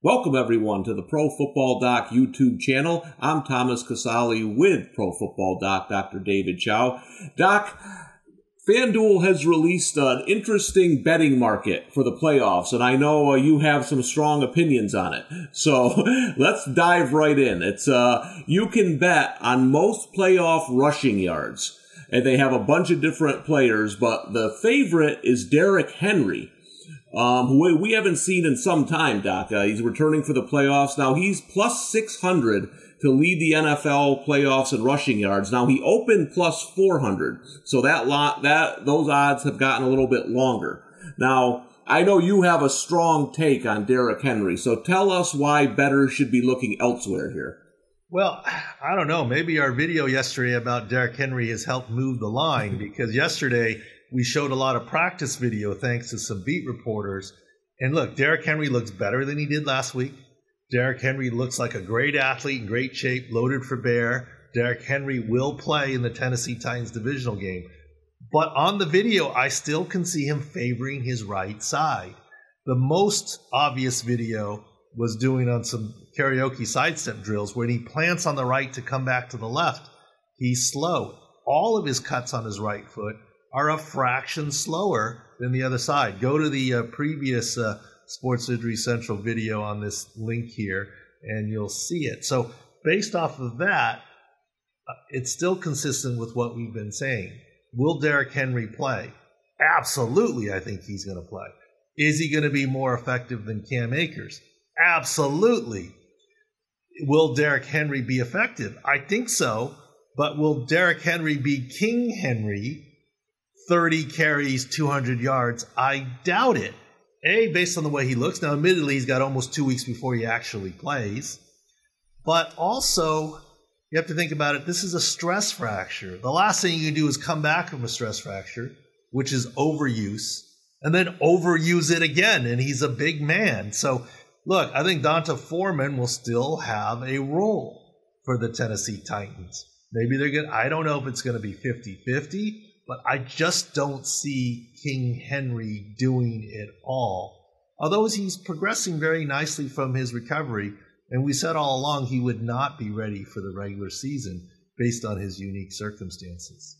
Welcome everyone to the Pro Football Doc YouTube channel. I'm Thomas Casali with Pro Football Doc, Dr. David Chao. Doc, FanDuel has released an interesting betting market for the playoffs, and I know uh, you have some strong opinions on it. So let's dive right in. It's uh, you can bet on most playoff rushing yards, and they have a bunch of different players, but the favorite is Derrick Henry um, who we haven't seen in some time, Doc. Uh, he's returning for the playoffs. Now he's plus 600 to lead the NFL playoffs in rushing yards. Now he opened plus 400. So that lot, that, those odds have gotten a little bit longer. Now, I know you have a strong take on Derrick Henry. So tell us why bettors should be looking elsewhere here. Well, I don't know. Maybe our video yesterday about Derrick Henry has helped move the line because yesterday we showed a lot of practice video thanks to some beat reporters. And look, Derrick Henry looks better than he did last week. Derrick Henry looks like a great athlete in great shape, loaded for bear. Derrick Henry will play in the Tennessee Titans divisional game. But on the video, I still can see him favoring his right side. The most obvious video was doing on some karaoke sidestep drills when he plants on the right to come back to the left. He's slow. All of his cuts on his right foot are a fraction slower than the other side. Go to the uh, previous uh, Sports Injury Central video on this link here, and you'll see it. So, based off of that, uh, it's still consistent with what we've been saying. Will Derrick Henry play? Absolutely, I think he's going to play. Is he going to be more effective than Cam Akers? Absolutely. Will Derrick Henry be effective? I think so. But will Derrick Henry be King Henry 30 carries, 200 yards. I doubt it. A, based on the way he looks. Now, admittedly, he's got almost two weeks before he actually plays. But also, you have to think about it. This is a stress fracture. The last thing you can do is come back from a stress fracture, which is overuse, and then overuse it again. And he's a big man. So, look, I think D'Onta Foreman will still have a role for the Tennessee Titans. Maybe they're good. I don't know if it's going to be 50 50 but I just don't see King Henry doing it all. Although he's progressing very nicely from his recovery, and we said all along he would not be ready for the regular season based on his unique circumstances.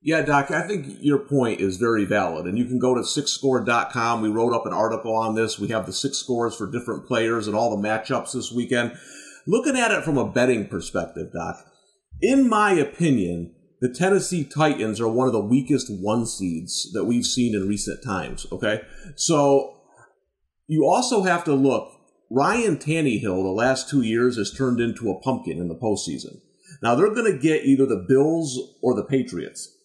Yeah, Doc, I think your point is very valid. And you can go to sicscore.com. We wrote up an article on this. We have the SIC scores for different players and all the matchups this weekend. Looking at it from a betting perspective, Doc, in my opinion, the Tennessee Titans are one of the weakest one seeds that we've seen in recent times. Okay. So you also have to look. Ryan Tannehill, the last two years, has turned into a pumpkin in the postseason. Now they're going to get either the Bills or the Patriots.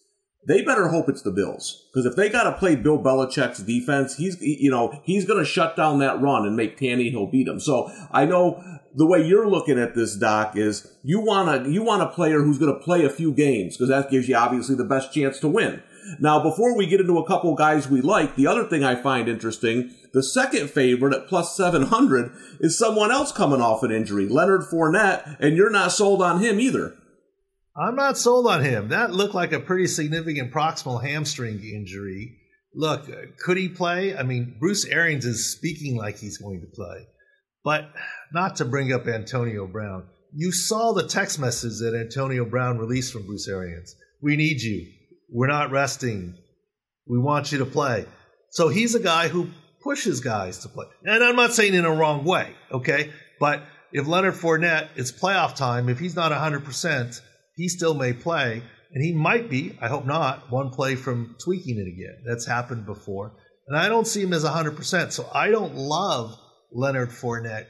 They better hope it's the Bills because if they got to play Bill Belichick's defense, he's you know he's going to shut down that run and make Tannehill beat him. So I know the way you're looking at this, Doc, is you want a you want a player who's going to play a few games because that gives you obviously the best chance to win. Now, before we get into a couple guys we like, the other thing I find interesting, the second favorite at plus 700 is someone else coming off an injury, Leonard Fournette, and you're not sold on him either. I'm not sold on him. That looked like a pretty significant proximal hamstring injury. Look, could he play? I mean, Bruce Arians is speaking like he's going to play. But not to bring up Antonio Brown. You saw the text message that Antonio Brown released from Bruce Arians. We need you. We're not resting. We want you to play. So he's a guy who pushes guys to play. And I'm not saying in a wrong way, okay? But if Leonard Fournette, it's playoff time. If he's not 100%, he still may play. And he might be, I hope not, one play from tweaking it again. That's happened before. And I don't see him as 100%. So I don't love Leonard Fournette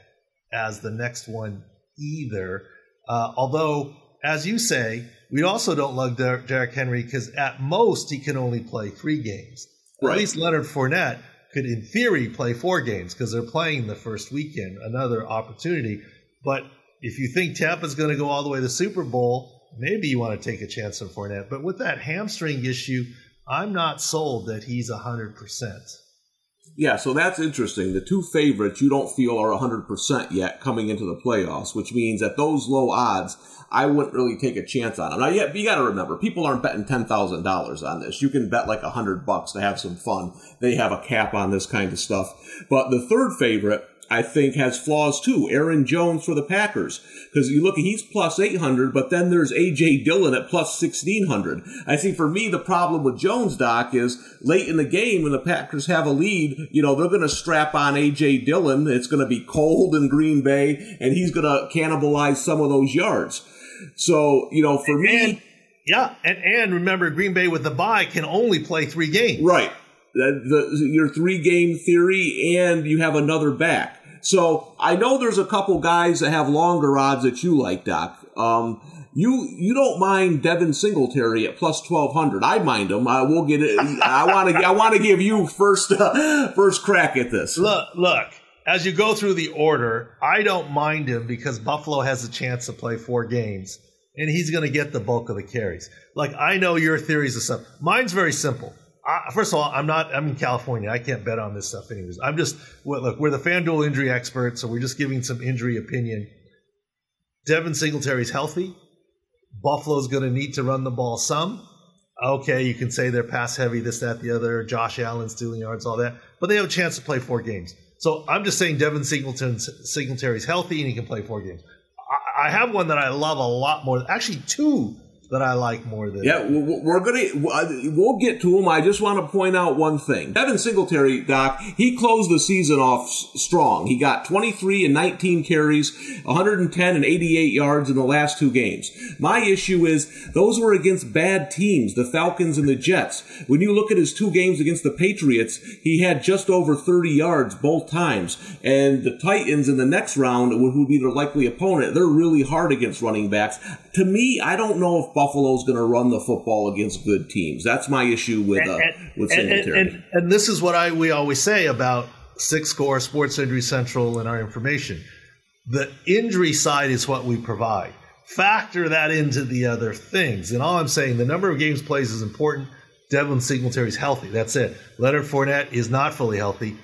as the next one either. Uh, although, as you say, we also don't love Der- Derrick Henry because at most he can only play three games. Right. At least Leonard Fournette could, in theory, play four games because they're playing the first weekend. Another opportunity. But if you think Tampa's going to go all the way to the Super Bowl, maybe you want to take a chance on Fournette. But with that hamstring issue, I'm not sold that he's 100%. Yeah, so that's interesting. The two favorites you don't feel are 100% yet coming into the playoffs, which means at those low odds, I wouldn't really take a chance on them. Now, yeah, you got to remember, people aren't betting $10,000 on this. You can bet like 100 bucks to have some fun. They have a cap on this kind of stuff. But the third favorite, I think has flaws too. Aaron Jones for the Packers. Because you look, he's plus 800, but then there's A.J. Dillon at plus 1600. I see for me, the problem with Jones, Doc, is late in the game when the Packers have a lead, you know, they're going to strap on A.J. Dillon. It's going to be cold in Green Bay, and he's going to cannibalize some of those yards. So, you know, for me. And, yeah, and, and remember, Green Bay with the bye can only play three games. Right. The, the, your three game theory, and you have another back. So I know there's a couple guys that have longer odds that you like, Doc. Um, you you don't mind Devin Singletary at plus twelve hundred. I mind him. I will get it. I want to. I want to give you first uh, first crack at this. Look, look. As you go through the order, I don't mind him because Buffalo has a chance to play four games, and he's going to get the bulk of the carries. Like I know your theories of stuff. Mine's very simple. I, first of all, I'm not. I'm in California. I can't bet on this stuff, anyways. I'm just look. We're the FanDuel injury experts, so we're just giving some injury opinion. Devin Singletary's healthy. Buffalo's going to need to run the ball some. Okay, you can say they're pass heavy, this, that, the other. Josh Allen stealing yards, all that, but they have a chance to play four games. So I'm just saying Devin Singleton's Singletary's healthy and he can play four games. I, I have one that I love a lot more. Actually, two that I like more than. Yeah, we're gonna we'll get to him. I just want to point out one thing. Devin Singletary, Doc, he closed the season off strong. He got 23 and 19 carries, 110 and 88 yards in the last two games. My issue is those were against bad teams, the Falcons and the Jets. When you look at his two games against the Patriots, he had just over 30 yards both times. And the Titans in the next round, who would be their likely opponent, they're really hard against running backs. To me, I don't know if Buffalo's going to run the football against good teams. That's my issue with uh, and, with Singletary. And, and, and, this is what I we always say about SIC Score, Sports Injury Central, and our information. The injury side is what we provide. Factor that into the other things. And all I'm saying, the number of games plays is important. Devin Singletary is healthy. That's it. Leonard Fournette is not fully healthy.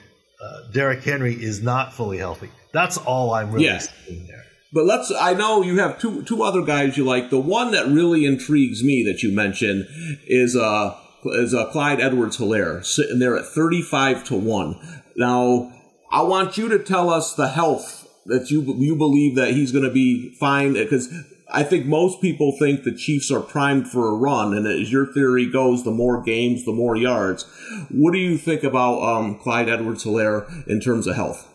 Uh, Derrick Henry is not fully healthy. That's all I'm really yeah. saying there. But let's. I know you have two two other guys you like. The one that really intrigues me that you mentioned is uh is uh, Clyde Edwards-Helaire sitting there at thirty five to one. Now I want you to tell us the health that you you believe that he's going to be fine because I think most people think the Chiefs are primed for a run, and as your theory goes, the more games, the more yards. What do you think about um, Clyde Edwards-Helaire in terms of health?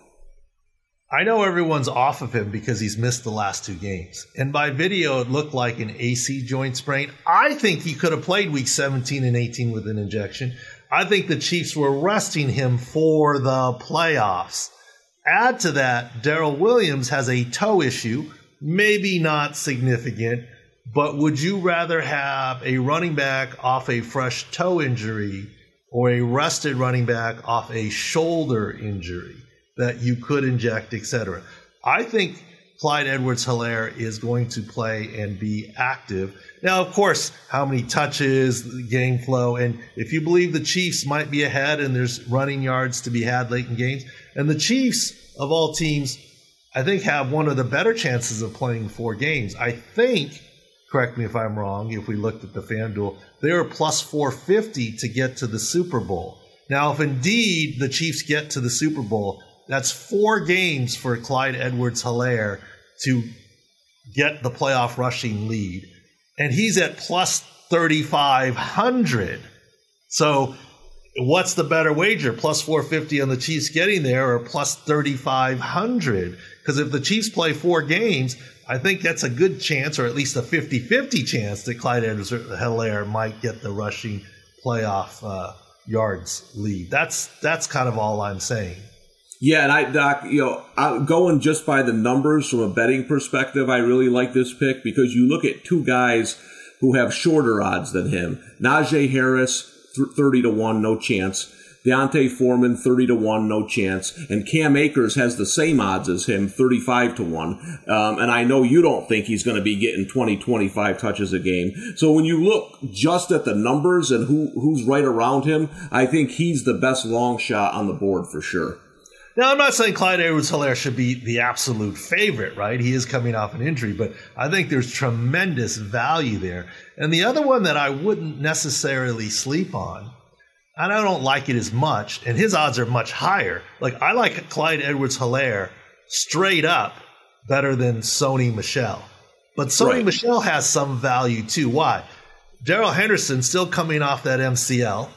I know everyone's off of him because he's missed the last two games. And by video, it looked like an AC joint sprain. I think he could have played week 17 and 18 with an injection. I think the Chiefs were resting him for the playoffs. Add to that, Darrel Williams has a toe issue, maybe not significant, but would you rather have a running back off a fresh toe injury or a rested running back off a shoulder injury? That you could inject, etc. I think Clyde Edwards-Helaire is going to play and be active. Now, of course, how many touches, game flow, and if you believe the Chiefs might be ahead and there's running yards to be had late in games, and the Chiefs, of all teams, I think have one of the better chances of playing four games. I think, correct me if I'm wrong, if we looked at the FanDuel, they are plus 450 to get to the Super Bowl. Now, if indeed the Chiefs get to the Super Bowl, that's four games for Clyde Edwards-Helaire to get the playoff rushing lead. And he's at plus 3,500. So what's the better wager? Plus 450 on the Chiefs getting there or plus 3,500? Because if the Chiefs play four games, I think that's a good chance, or at least a 50 50 chance, that Clyde Edwards-Helaire might get the rushing playoff uh, yards lead. That's, that's kind of all I'm saying. Yeah, and I, Doc, you know, I, going just by the numbers from a betting perspective, I really like this pick because you look at two guys who have shorter odds than him. Najee Harris, 30 to 1, no chance. D'Onta Foreman, 30 to 1, no chance. And Cam Akers has the same odds as him, 35 to 1. Um, and I know you don't think he's going to be getting 20, 25 touches a game. So when you look just at the numbers and who, who's right around him, I think he's the best long shot on the board for sure. Now, I'm not saying Clyde Edwards-Helaire should be the absolute favorite, right? He is coming off an injury, but I think there's tremendous value there. And the other one that I wouldn't necessarily sleep on, and I don't like it as much, and his odds are much higher. Like I like Clyde Edwards Helaire straight up better than Sony Michel. But Sony right. Michel has some value too. Why? Darrell Henderson still coming off that MCL.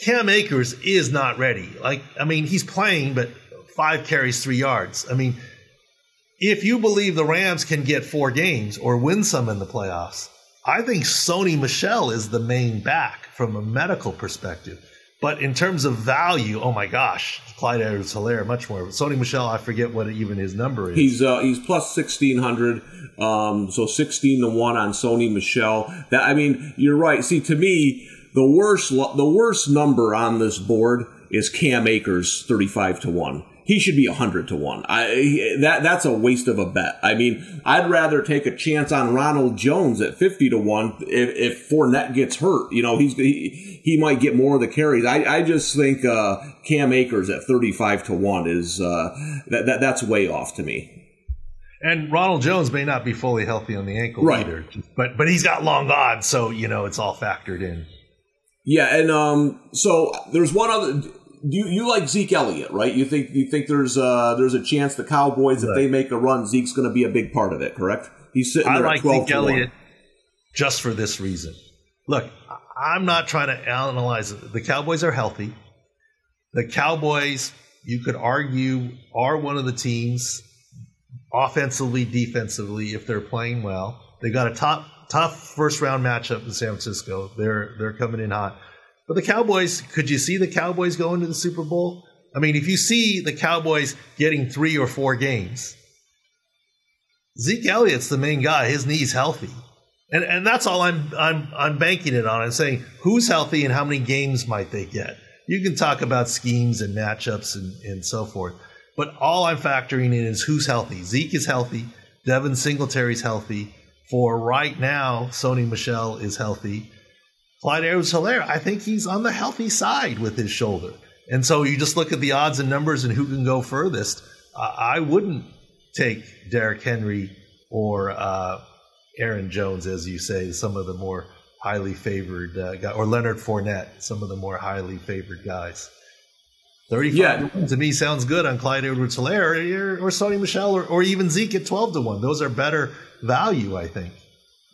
Cam Akers is not ready. Like, I mean, he's playing, but five carries, three yards. I mean, if you believe the Rams can get four games or win some in the playoffs, I think Sony Michel is the main back from a medical perspective. But in terms of value, oh my gosh, Clyde Edwards Helaire, much more. Sony Michel, I forget what even his number is. He's uh, he's plus sixteen hundred, um, so sixteen to one on Sony Michel. That I mean, you're right. See, to me, the worst the worst number on this board is Cam Akers thirty five to one he should be 100 to 1. I, that, that's a waste of a bet. I mean, I'd rather take a chance on Ronald Jones at 50 to 1 if, if Fournette gets hurt. You know, he's, he, he might get more of the carries. I, I just think, uh, Cam Akers at 35 to 1 is, uh, that, that, that's way off to me. And Ronald Jones may not be fully healthy on the ankle right. either, but, but he's got long odds. So, you know, it's all factored in. Yeah. And, um, so there's one other, you you like Zeke Elliott, right? You think you think there's uh there's a chance the Cowboys if they make a run, Zeke's going to be a big part of it, correct? He's sitting there I like at 12 Zeke Elliott just for this reason. Look, I'm not trying to analyze it. The Cowboys are healthy. The Cowboys, you could argue, are one of the teams offensively, defensively, if they're playing well. They got a top tough first round matchup in San Francisco. They're they're coming in hot. But the Cowboys, could you see the Cowboys going to the Super Bowl? I mean, if you see the Cowboys getting three or four games, Zeke Elliott's the main guy. His knee's healthy. And and that's all I'm I'm I'm banking it on. I'm saying who's healthy and how many games might they get. You can talk about schemes and matchups and, and so forth. But all I'm factoring in is who's healthy. Zeke is healthy. Devin Singletary's healthy. For right now, Sony Michel is healthy. Clyde Edwards Helaire, I think he's on the healthy side with his shoulder. And so you just look at the odds and numbers and who can go furthest. Uh, I wouldn't take Derrick Henry or uh, Aaron Jones, as you say, some of the more highly favored uh, guys, or Leonard Fournette, some of the more highly favored guys. 35 yeah. to, to me sounds good on Clyde Edwards Hilaire or, or Sony Michel or, or even Zeke at 12 to 1. Those are better value, I think.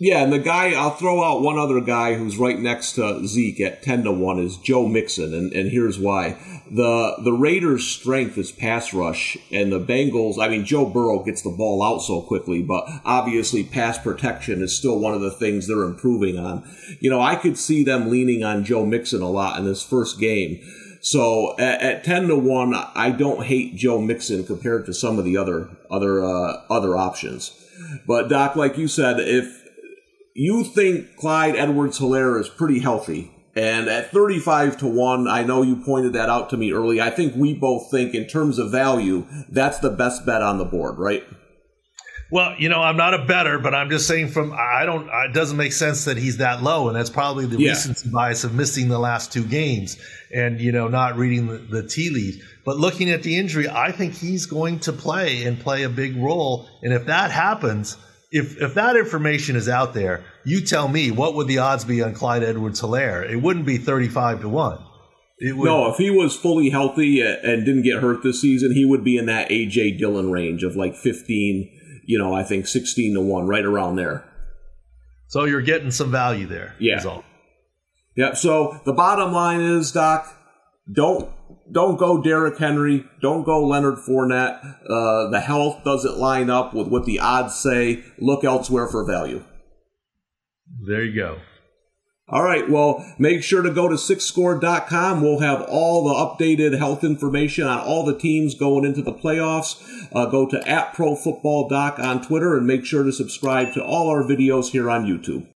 Yeah, and the guy I'll throw out one other guy who's right next to Zeke at ten to one is Joe Mixon, and, and here's why. The the Raiders' strength is pass rush, and the Bengals I mean Joe Burrow gets the ball out so quickly, but obviously pass protection is still one of the things they're improving on. You know, I could see them leaning on Joe Mixon a lot in this first game. So at, at, ten to one, I don't hate Joe Mixon compared to some of the other other uh, other options. But Doc, like you said, if you think Clyde Edwards Helaire is pretty healthy. And at 35 to 1, I know you pointed that out to me early. I think we both think, in terms of value, that's the best bet on the board, right? Well, you know, I'm not a bettor, but I'm just saying from I don't. It doesn't make sense that he's that low, and that's probably the yeah. recency bias of missing the last two games and you know not reading the, the tea leaves. But looking at the injury, I think he's going to play and play a big role. And if that happens, if if that information is out there, you tell me what would the odds be on Clyde Edwards Helaire? It wouldn't be 35 to 1. Would, no, if he was fully healthy uh, and didn't get hurt this season, he would be in that AJ Dillon range of like 15, you know, I think 16 to 1, right around there. So you're getting some value there. Yeah. Yeah. So the bottom line is, Doc, don't don't go Derrick Henry. Don't go Leonard Fournette. Uh, the health doesn't line up with what the odds say. Look elsewhere for value. There you go. All right. Well, make sure to go to sicscore.com. We'll have all the updated health information on all the teams going into the playoffs. Uh, go to at Pro Football Doc on Twitter and make sure to subscribe to all our videos here on YouTube.